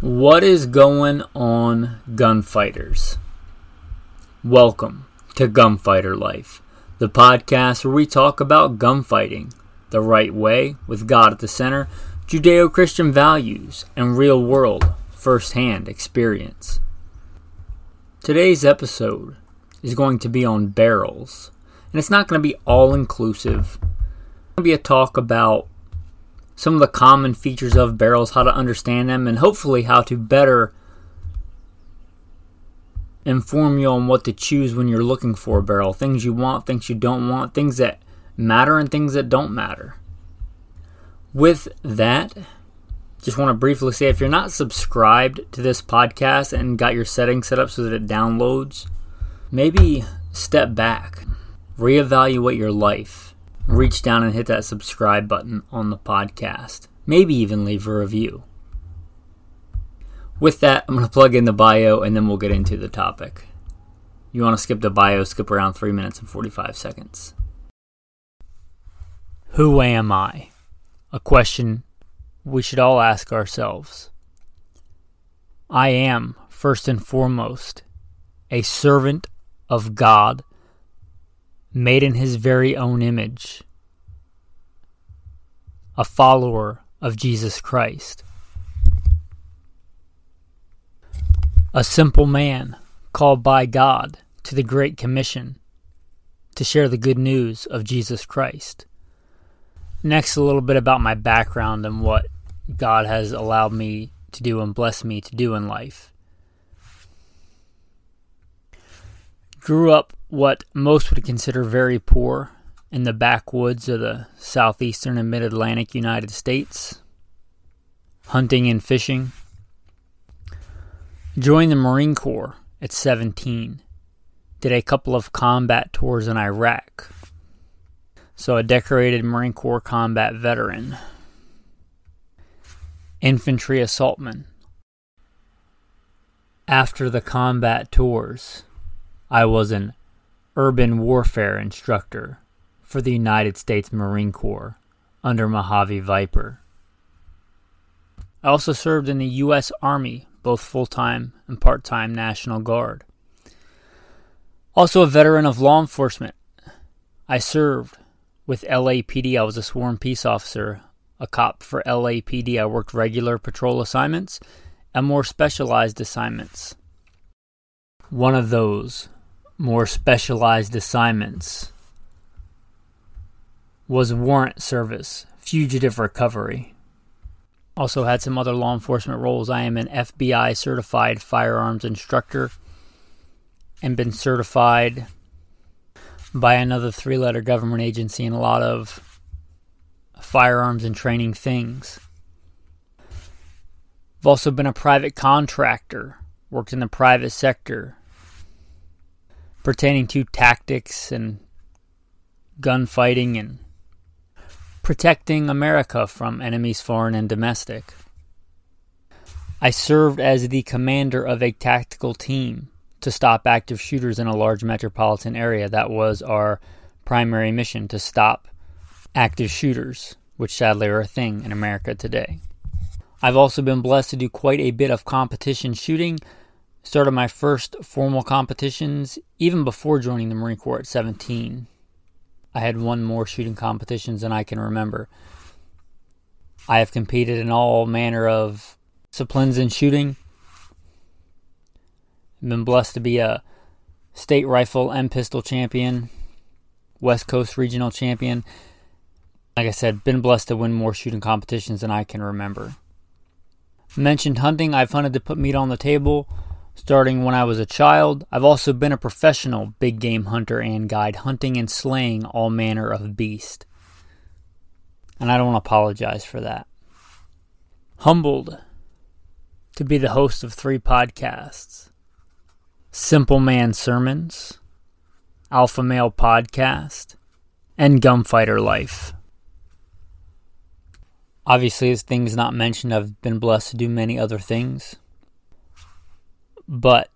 What is going on, gunfighters? Welcome to Gunfighter Life, the podcast where we talk about gunfighting the right way, with God at the center, Judeo Christian values, and real world, first hand experience. Today's episode is going to be on barrels, and it's not going to be all inclusive. It's going to be a talk about some of the common features of barrels, how to understand them, and hopefully how to better inform you on what to choose when you're looking for a barrel. Things you want, things you don't want, things that matter, and things that don't matter. With that, just want to briefly say if you're not subscribed to this podcast and got your settings set up so that it downloads, maybe step back, reevaluate your life, reach down and hit that subscribe button on the podcast. Maybe even leave a review. With that, I'm going to plug in the bio and then we'll get into the topic. You want to skip the bio, skip around 3 minutes and 45 seconds. Who am I? A question we should all ask ourselves. I am, first and foremost, a servant of God, made in his very own image, a follower of Jesus Christ. A simple man called by God to the Great Commission to share the good news of Jesus Christ. Next, a little bit about my background and what God has allowed me to do and blessed me to do in life. Grew up what most would consider very poor in the backwoods of the southeastern and mid Atlantic United States, hunting and fishing Joined the Marine Corps at 17. Did a couple of combat tours in Iraq. So, a decorated Marine Corps combat veteran. Infantry assaultman. After the combat tours, I was an urban warfare instructor for the United States Marine Corps under Mojave Viper. I also served in the U.S. Army both full time and part time National Guard. Also, a veteran of law enforcement. I served with LAPD. I was a sworn peace officer, a cop for LAPD. I worked regular patrol assignments and more specialized assignments. One of those more specialized assignments was warrant service, fugitive recovery. Also had some other law enforcement roles. I am an FBI certified firearms instructor and been certified by another three letter government agency in a lot of firearms and training things. I've also been a private contractor, worked in the private sector pertaining to tactics and gunfighting and protecting America from enemies foreign and domestic. I served as the commander of a tactical team to stop active shooters in a large metropolitan area. That was our primary mission to stop active shooters, which sadly are a thing in America today. I've also been blessed to do quite a bit of competition shooting. Started my first formal competitions even before joining the Marine Corps at 17. I had won more shooting competitions than I can remember. I have competed in all manner of disciplines in shooting. I've been blessed to be a state rifle and pistol champion, West Coast regional champion. Like I said, been blessed to win more shooting competitions than I can remember. Mentioned hunting, I've hunted to put meat on the table starting when I was a child. I've also been a professional big game hunter and guide, hunting and slaying all manner of beast. And I don't apologize for that. Humbled to be the host of three podcasts Simple Man Sermons, Alpha Male Podcast, and Gunfighter Life. Obviously, as things not mentioned, I've been blessed to do many other things. But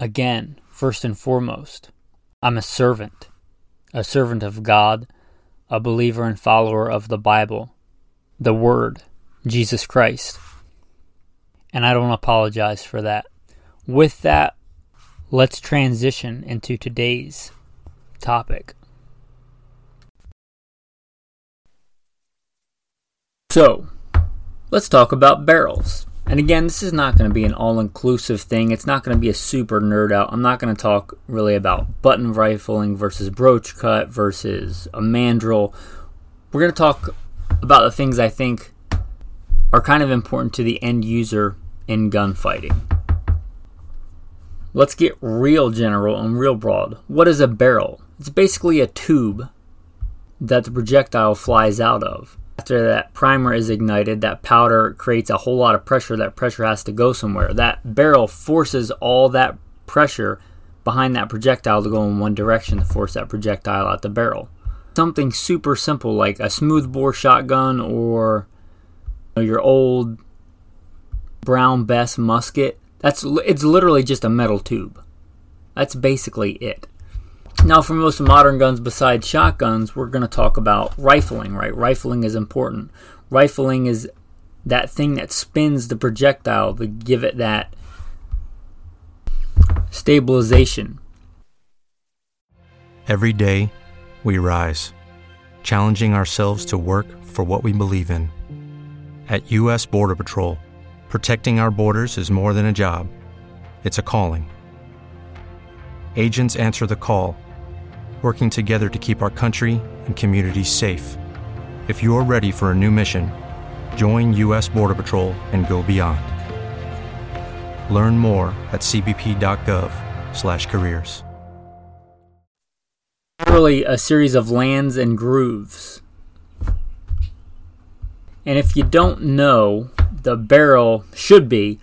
again, first and foremost, I'm a servant, a servant of God, a believer and follower of the Bible, the Word, Jesus Christ. And I don't apologize for that. With that, let's transition into today's topic. So, let's talk about barrels. And again, this is not going to be an all inclusive thing. It's not going to be a super nerd out. I'm not going to talk really about button rifling versus broach cut versus a mandrel. We're going to talk about the things I think are kind of important to the end user in gunfighting. Let's get real general and real broad. What is a barrel? It's basically a tube that the projectile flies out of after that primer is ignited, that powder creates a whole lot of pressure. That pressure has to go somewhere. That barrel forces all that pressure behind that projectile to go in one direction to force that projectile out the barrel. Something super simple like a smoothbore shotgun or you know, your old Brown Bess musket. That's it's literally just a metal tube. That's basically it. Now, for most modern guns besides shotguns, we're going to talk about rifling, right? Rifling is important. Rifling is that thing that spins the projectile to give it that stabilization. Every day, we rise, challenging ourselves to work for what we believe in. At U.S. Border Patrol, protecting our borders is more than a job, it's a calling. Agents answer the call working together to keep our country and communities safe. If you're ready for a new mission, join U.S. Border Patrol and go beyond. Learn more at cbp.gov/careers. Really, a series of lands and grooves. And if you don't know, the barrel should be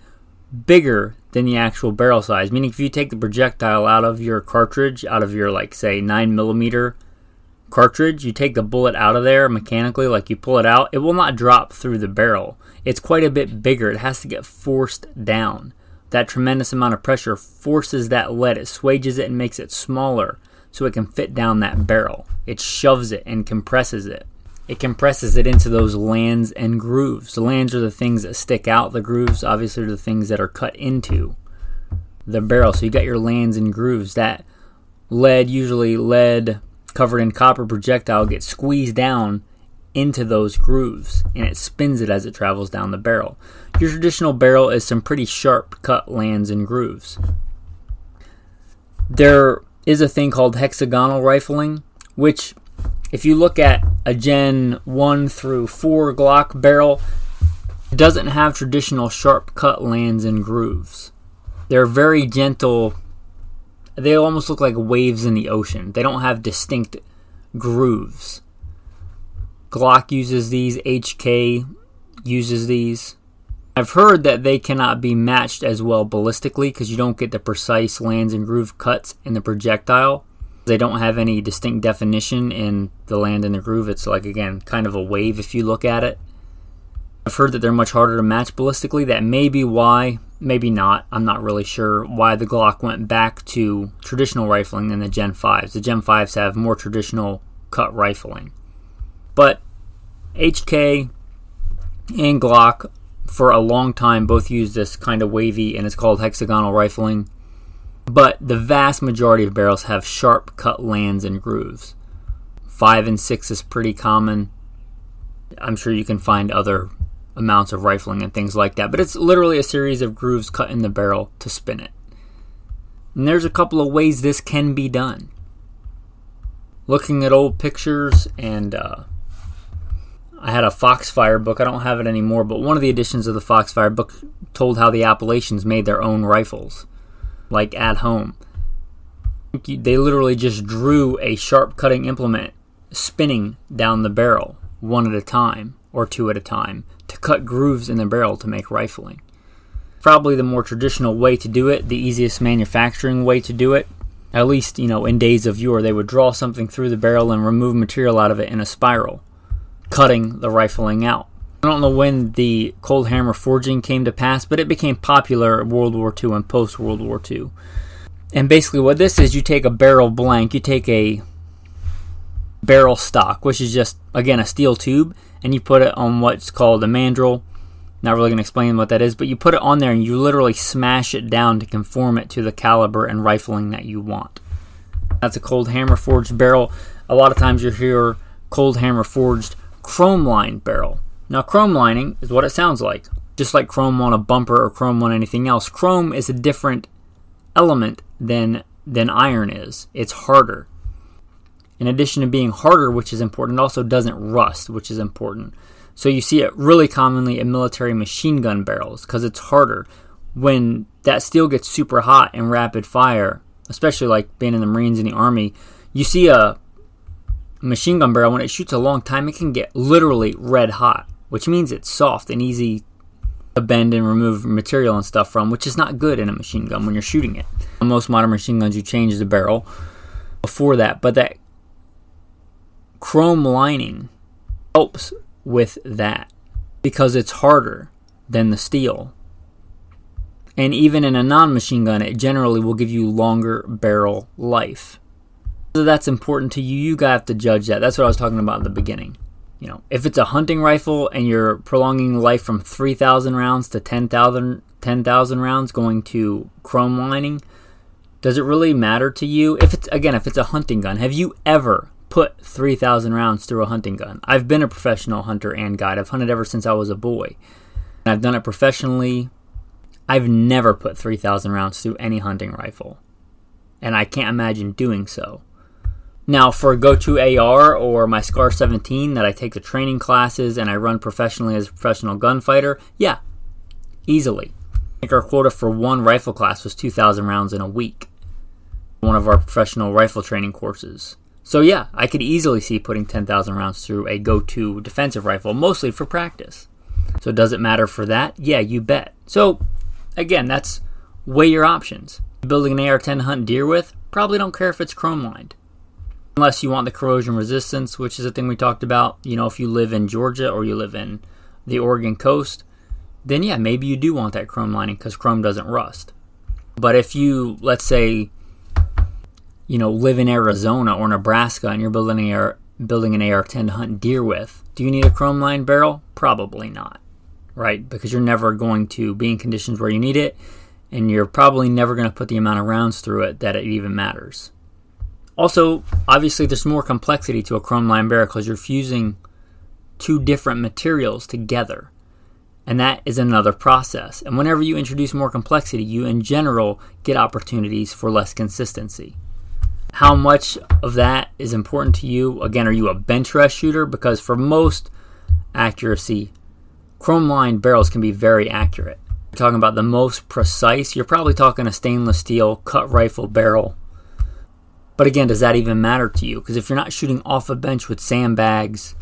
bigger than the actual barrel size. Meaning, if you take the projectile out of your cartridge, out of your, like, say, 9 millimeter cartridge, you take the bullet out of there mechanically, like you pull it out, it will not drop through the barrel. It's quite a bit bigger. It has to get forced down. That tremendous amount of pressure forces that lead, it swages it and makes it smaller so it can fit down that barrel. It shoves it and compresses it it compresses it into those lands and grooves. The lands are the things that stick out, the grooves, obviously, are the things that are cut into the barrel. So you got your lands and grooves. That lead, usually lead covered in copper projectile, gets squeezed down into those grooves and it spins it as it travels down the barrel. Your traditional barrel is some pretty sharp cut lands and grooves. There is a thing called hexagonal rifling, which if you look at a Gen 1 through 4 Glock barrel, it doesn't have traditional sharp cut lands and grooves. They're very gentle. They almost look like waves in the ocean. They don't have distinct grooves. Glock uses these, HK uses these. I've heard that they cannot be matched as well ballistically because you don't get the precise lands and groove cuts in the projectile. They don't have any distinct definition in the land and the groove. It's like, again, kind of a wave if you look at it. I've heard that they're much harder to match ballistically. That may be why, maybe not. I'm not really sure why the Glock went back to traditional rifling than the Gen 5s. The Gen 5s have more traditional cut rifling. But HK and Glock, for a long time, both used this kind of wavy, and it's called hexagonal rifling but the vast majority of barrels have sharp cut lands and grooves. 5 and 6 is pretty common. I'm sure you can find other amounts of rifling and things like that, but it's literally a series of grooves cut in the barrel to spin it. And there's a couple of ways this can be done. Looking at old pictures, and uh, I had a Foxfire book. I don't have it anymore, but one of the editions of the Foxfire book told how the Appalachians made their own rifles like at home. They literally just drew a sharp cutting implement spinning down the barrel one at a time or two at a time to cut grooves in the barrel to make rifling. Probably the more traditional way to do it, the easiest manufacturing way to do it. At least, you know, in days of yore, they would draw something through the barrel and remove material out of it in a spiral, cutting the rifling out. I don't know when the cold hammer forging came to pass, but it became popular World War II and post World War II. And basically, what this is, you take a barrel blank, you take a barrel stock, which is just, again, a steel tube, and you put it on what's called a mandrel. Not really going to explain what that is, but you put it on there and you literally smash it down to conform it to the caliber and rifling that you want. That's a cold hammer forged barrel. A lot of times you hear cold hammer forged chrome lined barrel. Now, chrome lining is what it sounds like. Just like chrome on a bumper or chrome on anything else, chrome is a different element than than iron is. It's harder. In addition to being harder, which is important, it also doesn't rust, which is important. So you see it really commonly in military machine gun barrels because it's harder. When that steel gets super hot in rapid fire, especially like being in the Marines and the Army, you see a machine gun barrel when it shoots a long time, it can get literally red hot which means it's soft and easy to bend and remove material and stuff from, which is not good in a machine gun when you're shooting it. Most modern machine guns, you change the barrel before that, but that chrome lining helps with that because it's harder than the steel. And even in a non machine gun, it generally will give you longer barrel life. So that's important to you. You have to judge that. That's what I was talking about in the beginning you know, if it's a hunting rifle and you're prolonging life from 3,000 rounds to 10,000 10, rounds going to chrome lining, does it really matter to you? If it's again, if it's a hunting gun, have you ever put 3,000 rounds through a hunting gun? I've been a professional hunter and guide. I've hunted ever since I was a boy. And I've done it professionally. I've never put 3,000 rounds through any hunting rifle. And I can't imagine doing so. Now, for a Go To AR or my SCAR 17 that I take the training classes and I run professionally as a professional gunfighter, yeah, easily. I think our quota for one rifle class was 2,000 rounds in a week. One of our professional rifle training courses. So, yeah, I could easily see putting 10,000 rounds through a Go To defensive rifle, mostly for practice. So, does it matter for that? Yeah, you bet. So, again, that's weigh your options. Building an AR 10 to hunt deer with, probably don't care if it's chrome lined unless you want the corrosion resistance, which is a thing we talked about. You know, if you live in Georgia or you live in the Oregon coast, then yeah, maybe you do want that chrome lining because chrome doesn't rust. But if you, let's say, you know, live in Arizona or Nebraska and you're building an AR, building an AR-10 to hunt deer with, do you need a chrome lined barrel? Probably not, right? Because you're never going to be in conditions where you need it, and you're probably never going to put the amount of rounds through it that it even matters. Also, obviously, there's more complexity to a chrome line barrel because you're fusing two different materials together. And that is another process. And whenever you introduce more complexity, you in general get opportunities for less consistency. How much of that is important to you? Again, are you a bench rest shooter? Because for most accuracy, chrome lined barrels can be very accurate. You're talking about the most precise, you're probably talking a stainless steel cut rifle barrel but again, does that even matter to you? Because if you're not shooting off a bench with sandbags,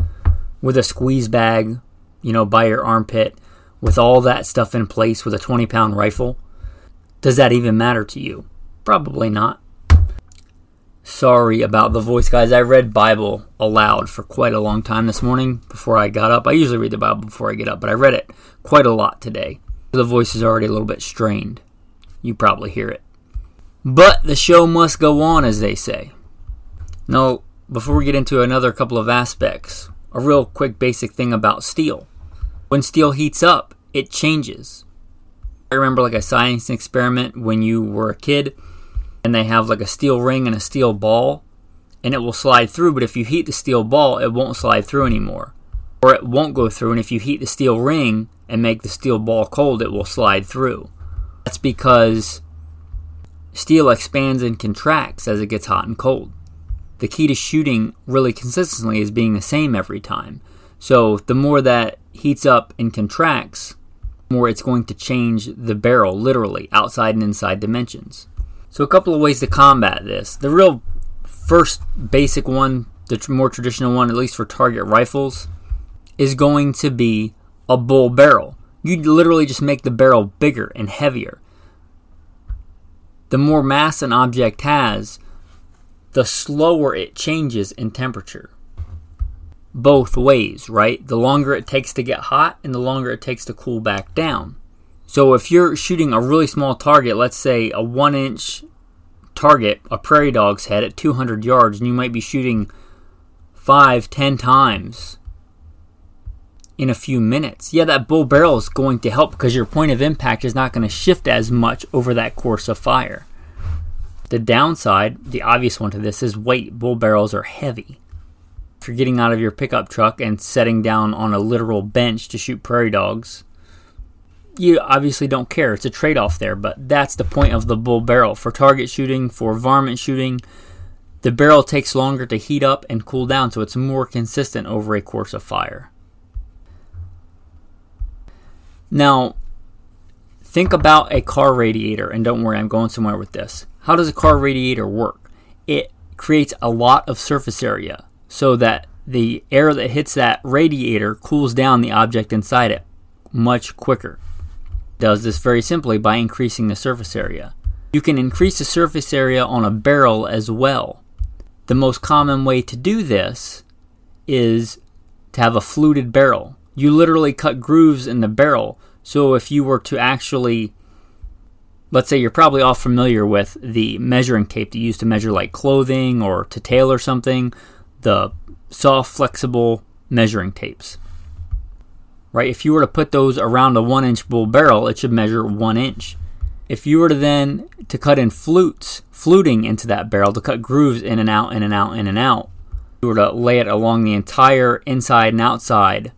with a squeeze bag, you know, by your armpit, with all that stuff in place with a 20 pound rifle, does that even matter to you? Probably not. Sorry about the voice, guys. I read Bible aloud for quite a long time this morning before I got up. I usually read the Bible before I get up, but I read it quite a lot today. The voice is already a little bit strained. You probably hear it. But the show must go on, as they say. Now, before we get into another couple of aspects, a real quick basic thing about steel. When steel heats up, it changes. I remember like a science experiment when you were a kid and they have like a steel ring and a steel ball and it will slide through, but if you heat the steel ball, it won't slide through anymore. Or it won't go through, and if you heat the steel ring and make the steel ball cold, it will slide through. That's because Steel expands and contracts as it gets hot and cold. The key to shooting really consistently is being the same every time. So the more that heats up and contracts, more it's going to change the barrel literally outside and inside dimensions. So a couple of ways to combat this. The real first basic one, the more traditional one, at least for target rifles, is going to be a bull barrel. You literally just make the barrel bigger and heavier. The more mass an object has, the slower it changes in temperature. Both ways, right? The longer it takes to get hot and the longer it takes to cool back down. So if you're shooting a really small target, let's say a one inch target, a prairie dog's head at 200 yards, and you might be shooting five, ten times in a few minutes. Yeah, that bull barrel is going to help because your point of impact is not going to shift as much over that course of fire. The downside, the obvious one to this, is weight. Bull barrels are heavy. If you're getting out of your pickup truck and setting down on a literal bench to shoot prairie dogs, you obviously don't care. It's a trade off there, but that's the point of the bull barrel. For target shooting, for varmint shooting, the barrel takes longer to heat up and cool down, so it's more consistent over a course of fire. Now, think about a car radiator, and don't worry, I'm going somewhere with this. How does a car radiator work? It creates a lot of surface area so that the air that hits that radiator cools down the object inside it much quicker. Does this very simply by increasing the surface area. You can increase the surface area on a barrel as well. The most common way to do this is to have a fluted barrel. You literally cut grooves in the barrel, so if you were to actually let's say you're probably all familiar with the measuring tape to use to measure like clothing or to tailor something, the soft, flexible measuring tapes. Right? If you were to put those around a one inch bull barrel, it should measure one inch. If you were to then to cut in flutes, fluting into that barrel to cut grooves in and out, in and out, in and out, you were to lay it along the entire inside and outside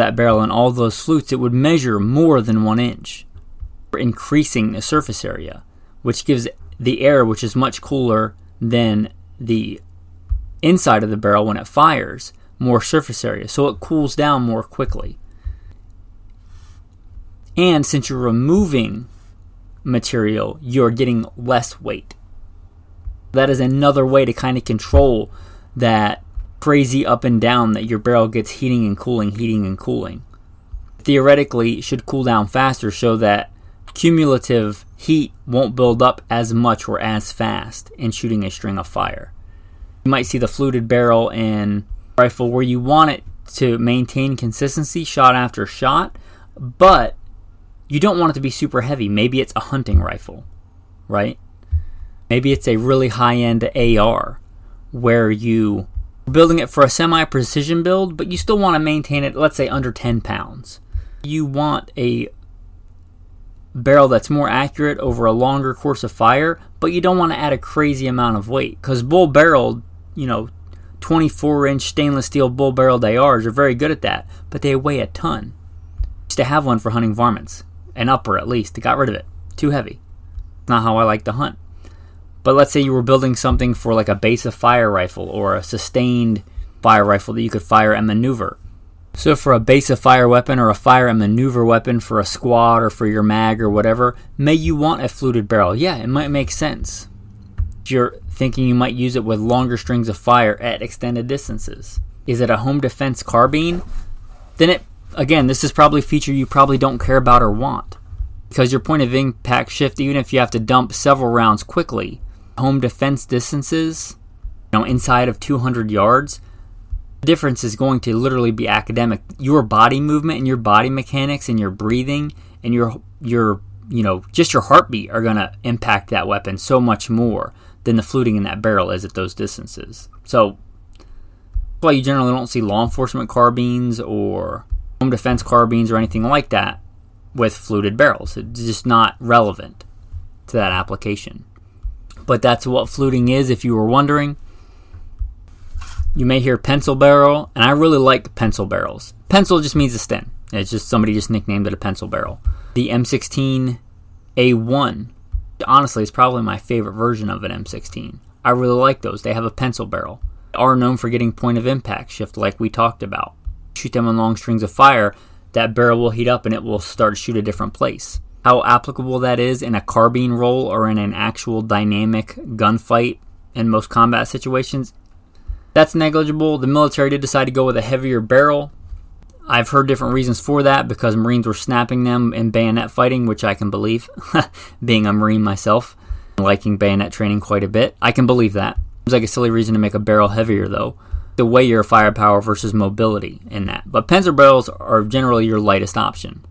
that barrel and all those flutes, it would measure more than one inch increasing the surface area, which gives the air, which is much cooler than the inside of the barrel when it fires, more surface area. So it cools down more quickly. And since you're removing material, you're getting less weight. That is another way to kind of control that crazy up and down that your barrel gets heating and cooling, heating and cooling. Theoretically, it should cool down faster so that cumulative heat won't build up as much or as fast in shooting a string of fire. You might see the fluted barrel in rifle where you want it to maintain consistency shot after shot, but you don't want it to be super heavy. Maybe it's a hunting rifle, right? Maybe it's a really high end AR where you are building it for a semi precision build, but you still want to maintain it, let's say, under 10 pounds. You want a barrel that's more accurate over a longer course of fire, but you don't want to add a crazy amount of weight because bull barreled, you know, 24 inch stainless steel bull barreled ARs are very good at that, but they weigh a ton. Used to have one for hunting varmints, an upper at least. Got rid of it. Too heavy. Not how I like to hunt. But let's say you were building something for like a base of fire rifle or a sustained fire rifle that you could fire and maneuver. So, for a base of fire weapon or a fire and maneuver weapon for a squad or for your mag or whatever, may you want a fluted barrel? Yeah, it might make sense. You're thinking you might use it with longer strings of fire at extended distances. Is it a home defense carbine? Then it, again, this is probably a feature you probably don't care about or want. Because your point of impact shift, even if you have to dump several rounds quickly, home defense distances, you know, inside of 200 yards, the difference is going to literally be academic. Your body movement and your body mechanics and your breathing and your your you know just your heartbeat are going to impact that weapon so much more than the fluting in that barrel is at those distances. So that's why you generally don't see law enforcement carbines or home defense carbines or anything like that with fluted barrels. It's just not relevant to that application. But that's what fluting is if you were wondering. You may hear pencil barrel, and I really like pencil barrels. Pencil just means a stem. It's just somebody just nicknamed it a pencil barrel. The M16A1, honestly, is probably my favorite version of an M16. I really like those. They have a pencil barrel. They are known for getting point of impact shift, like we talked about. Shoot them on long strings of fire, that barrel will heat up and it will start to shoot a different place. How applicable that is in a carbine role or in an actual dynamic gunfight in most combat situations that's negligible. The military did decide to go with a heavier barrel. I've heard different reasons for that because Marines were snapping them in bayonet fighting, which I can believe, being a Marine myself, liking bayonet training quite a bit. I can believe that. Seems like a silly reason to make a barrel heavier, though. The way your firepower versus mobility in that. But pencil barrels are generally your lightest option.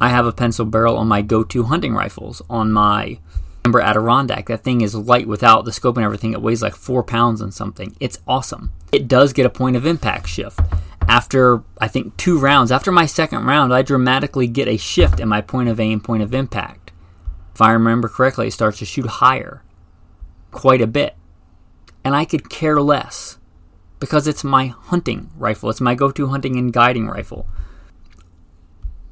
I have a pencil barrel on my go to hunting rifles, on my Remington Adirondack, that thing is light without the scope and everything. It weighs like four pounds and something. It's awesome. It does get a point of impact shift. After, I think, two rounds, after my second round, I dramatically get a shift in my point of aim, point of impact. If I remember correctly, it starts to shoot higher quite a bit. And I could care less because it's my hunting rifle. It's my go to hunting and guiding rifle.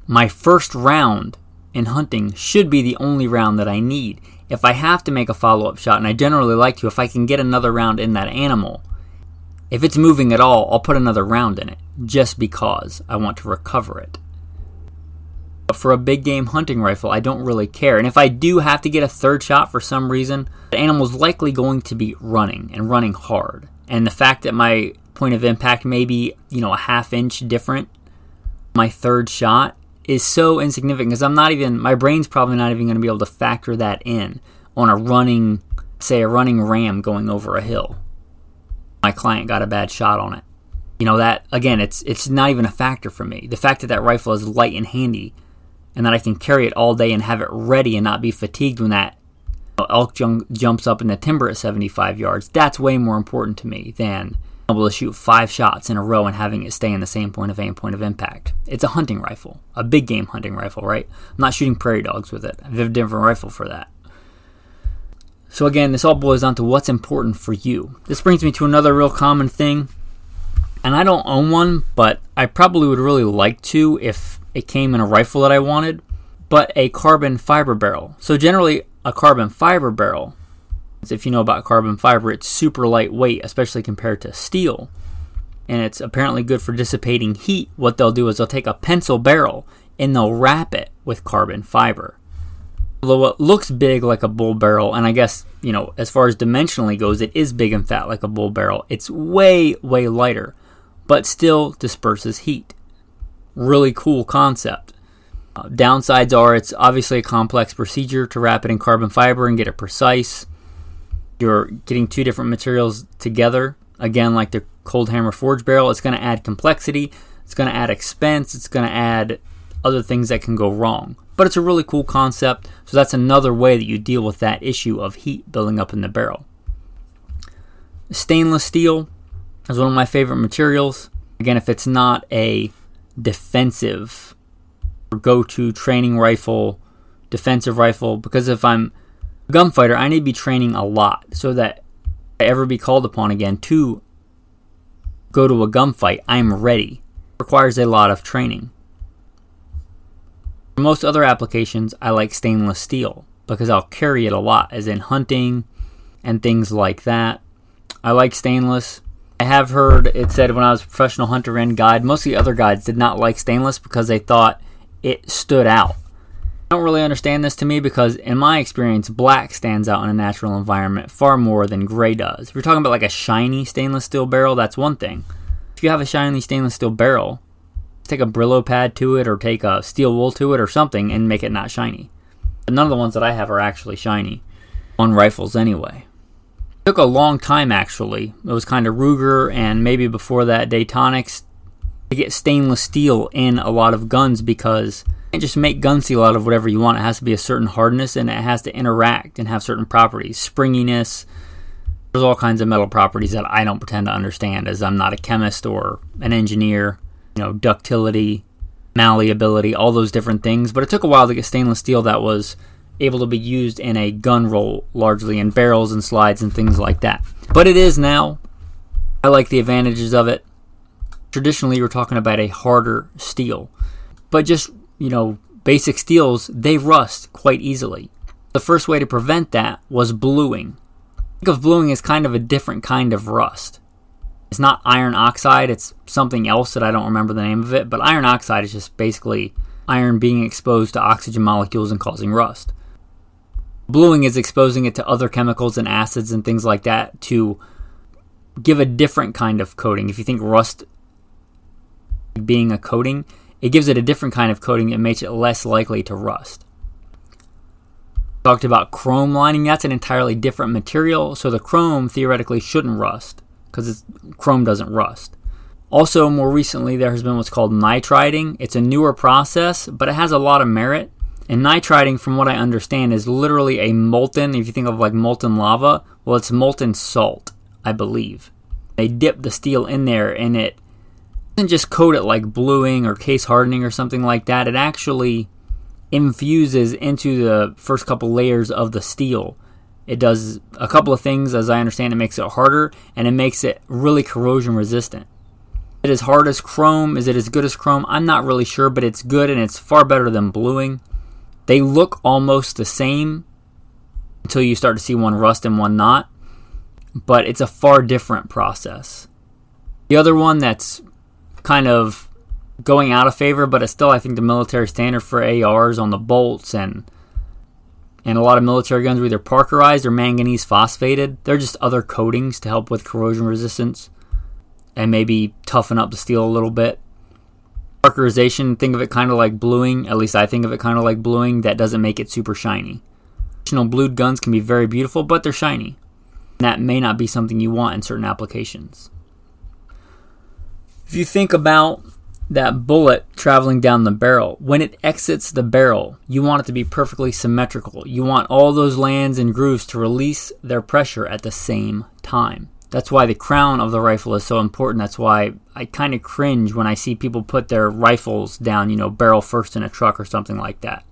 My first round in hunting should be the only round that I need if I have to make a follow up shot, and I generally like to, if I can get another round in that animal, if it's moving at all, I'll put another round in it just because I want to recover it. But for a big game hunting rifle, I don't really care. And if I do have to get a third shot for some reason, the animal's likely going to be running and running hard. And the fact that my point of impact may be, you know, a half inch different, my third shot, is so insignificant because I'm not even my brain's probably not even going to be able to factor that in on a running say a running ram going over a hill. My client got a bad shot on it. You know that again it's it's not even a factor for me. The fact that that rifle is light and handy and that I can carry it all day and have it ready and not be fatigued when that elk jumps up in the timber at 75 yards, that's way more important to me than able to shoot five shots in a row and having it stay in the same point of aim, point of impact. It's a hunting rifle, a big game hunting rifle, right? I'm not shooting prairie dogs with it. I have a different rifle for that. So again, this all boils down to what's important for you. This brings me to another real common thing, and I don't own one, but I probably would really like to if it came in a rifle that I wanted, but a carbon fiber barrel. So generally, a carbon fiber barrel if you know about carbon fiber, it's super lightweight, especially compared to steel. And it's apparently good for dissipating heat. What they'll do is they'll take a pencil barrel and they'll wrap it with carbon fiber. Although it looks big like a bull barrel, and I guess, you know, as far as dimensionally goes, it is big and fat like a bull barrel, it's way, way lighter, but still disperses heat. Really cool concept. Uh, downsides are it's obviously a complex procedure to wrap it in carbon fiber and get it precise you're getting two different materials together. Again, like the cold hammer forge barrel, it's going to add complexity, it's going to add expense, it's going to add other things that can go wrong. But it's a really cool concept, so that's another way that you deal with that issue of heat building up in the barrel. Stainless steel is one of my favorite materials. Again, if it's not a defensive or go to training rifle, defensive rifle, because if I'm gunfighter, I need to be training a lot so that I ever be called upon again to go to a gunfight, I'm ready. It requires a lot of training. For most other applications, I like stainless steel because I'll carry it a lot, as in hunting and things like that. I like stainless. I have heard it said when I was a professional hunter and guide, most of the other guides did not like stainless because they thought it stood out don't really understand this to me because, in my experience, black stands out in a natural environment far more than gray does. If you're talking about like a shiny stainless steel barrel, that's one thing. If you have a shiny stainless steel barrel, take a Brillo pad to it or take a steel wool to it or something and make it not shiny. But none of the ones that I have are actually shiny on rifles anyway. It took a long time actually. It was kind of Ruger and maybe before that Detonics to get stainless steel in a lot of guns because can't just make gun steel out of whatever you want. It has to be a certain hardness and it has to interact and have certain properties. Springiness. There's all kinds of metal properties that I don't pretend to understand as I'm not a chemist or an engineer. You know, ductility, malleability, all those different things. But it took a while to get stainless steel that was able to be used in a gun role, largely in barrels and slides and things like that. But it is now. I like the advantages of it. Traditionally, we're talking about a harder steel. But just you know, basic steels, they rust quite easily. The first way to prevent that was bluing. Think of bluing as kind of a different kind of rust. It's not iron oxide, it's something else that I don't remember the name of it, but iron oxide is just basically iron being exposed to oxygen molecules and causing rust. Bluing is exposing it to other chemicals and acids and things like that to give a different kind of coating. If you think rust being a coating, it gives it a different kind of coating that makes it less likely to rust. Talked about chrome lining, that's an entirely different material, so the chrome theoretically shouldn't rust because chrome doesn't rust. Also, more recently, there has been what's called nitriding. It's a newer process, but it has a lot of merit. And nitriding, from what I understand, is literally a molten, if you think of like molten lava, well, it's molten salt, I believe. They dip the steel in there and it doesn't just coat it like bluing or case hardening or something like that. It actually infuses into the first couple layers of the steel. It does a couple of things, as I understand, it makes it harder and it makes it really corrosion resistant. Is it as hard as chrome? Is it as good as chrome? I'm not really sure, but it's good and it's far better than bluing. They look almost the same until you start to see one rust and one not, but it's a far different process. The other one that's kind of going out of favor, but it's still I think the military standard for ARs on the bolts and and a lot of military guns are either parkerized or manganese phosphated. They're just other coatings to help with corrosion resistance and maybe toughen up the steel a little bit. Parkerization, think of it kind of like bluing, at least I think of it kind of like bluing, that doesn't make it super shiny. Traditional blued guns can be very beautiful, but they're shiny. And that may not be something you want in certain applications. If you think about that bullet traveling down the barrel, when it exits the barrel, you want it to be perfectly symmetrical. You want all those lands and grooves to release their pressure at the same time. That's why the crown of the rifle is so important. That's why I kind of cringe when I see people put their rifles down, you know, barrel first in a truck or something like that.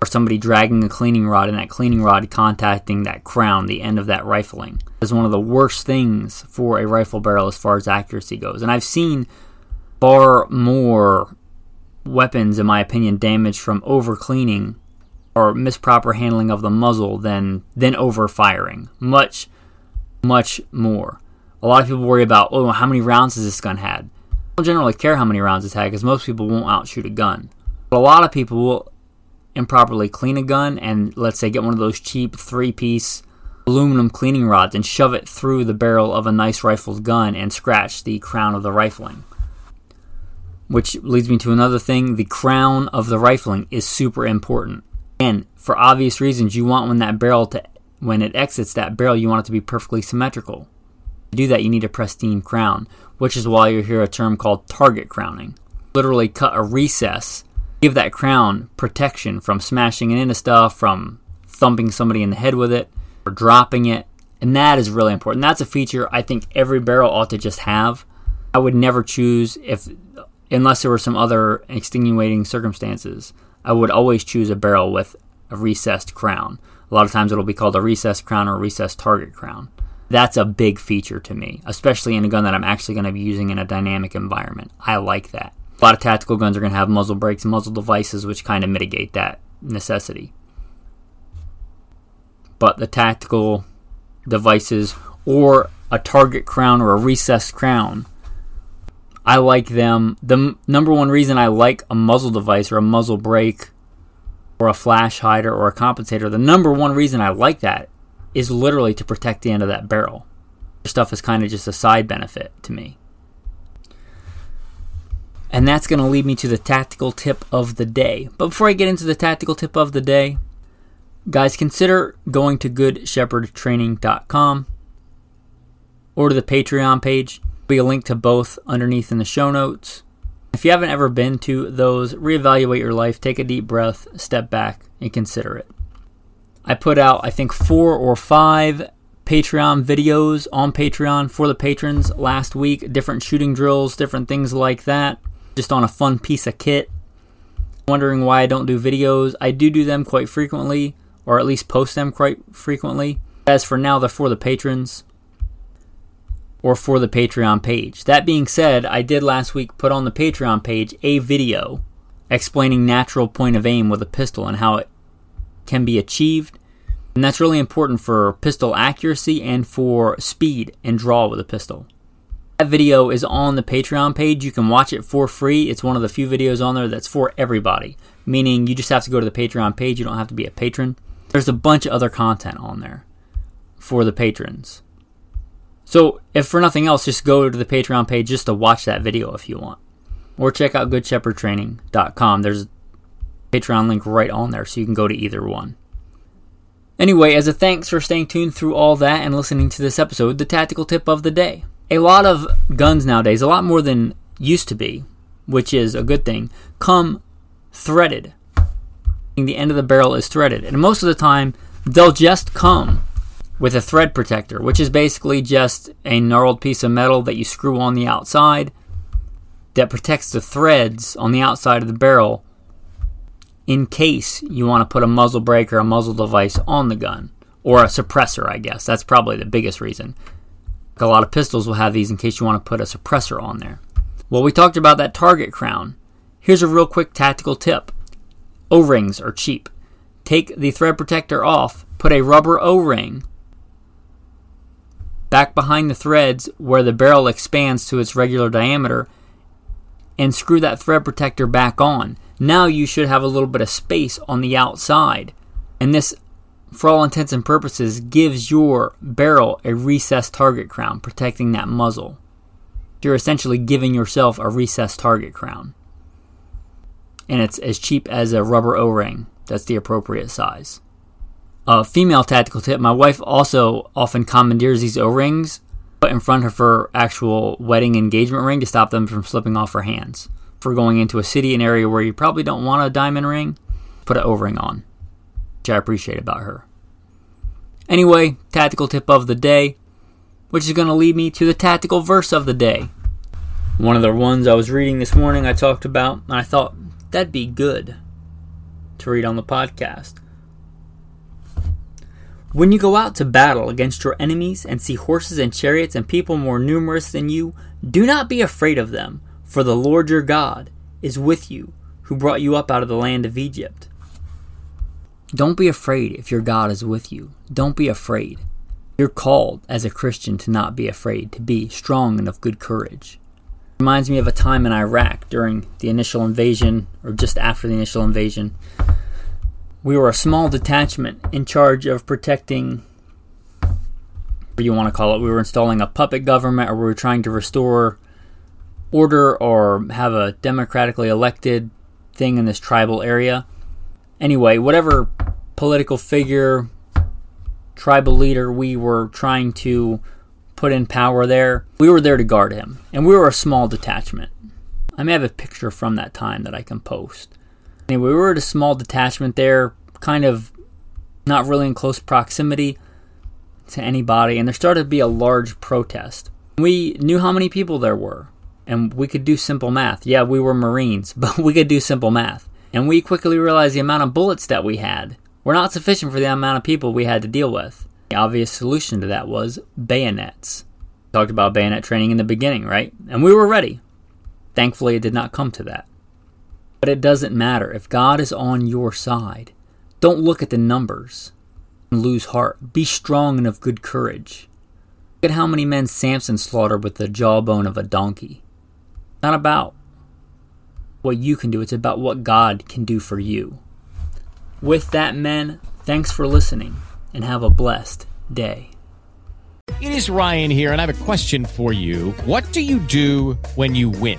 Or somebody dragging a cleaning rod and that cleaning rod contacting that crown, the end of that rifling. Is one of the worst things for a rifle barrel as far as accuracy goes. And I've seen far more weapons, in my opinion, damaged from over cleaning or misproper handling of the muzzle than than over firing. Much, much more. A lot of people worry about, oh, how many rounds has this gun had? I don't generally care how many rounds it's had because most people won't outshoot a gun. But a lot of people will improperly clean a gun and let's say get one of those cheap three piece aluminum cleaning rods and shove it through the barrel of a nice rifled gun and scratch the crown of the rifling. Which leads me to another thing the crown of the rifling is super important. And for obvious reasons, you want when that barrel to when it exits that barrel, you want it to be perfectly symmetrical. To do that, you need a pristine crown, which is why you hear a term called target crowning. Literally cut a recess, give that crown protection from smashing it into stuff, from thumping somebody in the head with it, or dropping it. And that is really important. That's a feature I think every barrel ought to just have. I would never choose if unless there were some other extenuating circumstances, I would always choose a barrel with a recessed crown. A lot of times it'll be called a recessed crown or a recessed target crown. That's a big feature to me, especially in a gun that I'm actually going to be using in a dynamic environment. I like that. A lot of tactical guns are going to have muzzle brakes and muzzle devices, which kind of mitigate that necessity. But the tactical devices or a target crown or a recessed crown I like them. The m- number one reason I like a muzzle device or a muzzle brake or a flash hider or a compensator, the number one reason I like that is literally to protect the end of that barrel. Stuff is kind of just a side benefit to me. And that's going to lead me to the tactical tip of the day. But before I get into the tactical tip of the day, guys, consider going to goodshepherdtraining.com or to the Patreon page be a link to both underneath in the show notes. If you haven't ever been to those, reevaluate your life, take a deep breath, step back, and consider it. I put out, I think, four or five Patreon videos on Patreon for the patrons last week, different shooting drills, different things like that, just on a fun piece of kit. Wondering why I don't do videos. I do do them quite frequently, or at least post them quite frequently. As for now, they're for the patrons or for the Patreon page. That being said, I did last week put on the Patreon page a video explaining natural point of aim with a pistol and how it can be achieved. And that's really important for pistol accuracy and for speed and draw with a pistol. That video is on the Patreon page. You can watch it for free. It's one of the few videos on there that's for everybody, meaning you just have to go to the Patreon page. You don't have to be a patron. There's a bunch of other content on there for the patrons. So, if for nothing else, just go to the Patreon page just to watch that video if you want. or check out goodshepherdtraining.com. There's a Patreon link right on there, so you can go to either one. Anyway, as a thanks for staying tuned through all that and listening to this episode, the tactical tip of the day. A lot of guns nowadays, a lot more than used to be, which is a good thing, come threaded. The end of the barrel is threaded, and most of the time, they'll just come with a thread protector, which is basically just a gnarled piece of metal that you screw on the outside that protects the threads on the outside of the barrel in case you want to put a muzzle brake or a muzzle device on the gun or a suppressor, I guess. That's probably the biggest reason. A lot of pistols will have these in case you want to put a suppressor on there. Well, we talked about that target crown. Here's a real quick tactical tip O rings are cheap. Take the thread protector off, put a rubber O ring back behind the threads where the barrel expands to its regular diameter, and screw that thread protector back on. Now you should have a little bit of space on the outside. And this, for all intents and purposes, gives your barrel a recessed target crown, protecting that muzzle. You're essentially giving yourself a recessed target crown. And it's as cheap as a rubber O ring. That's the appropriate size. A female tactical tip my wife also often commandeers these O rings put in front of her actual wedding engagement ring to stop them from slipping off her hands. For going into a city, an area where you probably don't want a diamond ring, put an O ring on, which I appreciate about her. Anyway, tactical tip of the day, which is going to lead me to the tactical verse of the day. One of the ones I was reading this morning, I talked about, and I thought that'd be good to read on the podcast. When you go out to battle against your enemies and see horses and chariots and people more numerous than you, do not be afraid of them, for the Lord your God is with you, who brought you up out of the land of Egypt. Don't be afraid if your God is with you. Don't be afraid. You're called as a Christian to not be afraid, to be strong and of good courage. Reminds me of a time in Iraq during the initial invasion, or just after the initial invasion we were a small detachment in charge of protecting you want to call it we were installing a puppet government or we were trying to restore order or have a democratically elected thing in this tribal area anyway whatever political figure tribal leader we were trying to put in power there we were there to guard him and we were a small detachment i may have a picture from that time that i can post Anyway, we were at a small detachment there, kind of not really in close proximity to anybody, and there started to be a large protest. We knew how many people there were, and we could do simple math. Yeah, we were Marines, but we could do simple math. And we quickly realized the amount of bullets that we had were not sufficient for the amount of people we had to deal with. The obvious solution to that was bayonets. Talked about bayonet training in the beginning, right? And we were ready. Thankfully, it did not come to that. But it doesn't matter. If God is on your side, don't look at the numbers and lose heart. Be strong and of good courage. Look at how many men Samson slaughtered with the jawbone of a donkey. Not about what you can do, it's about what God can do for you. With that, men, thanks for listening and have a blessed day. It is Ryan here, and I have a question for you. What do you do when you win?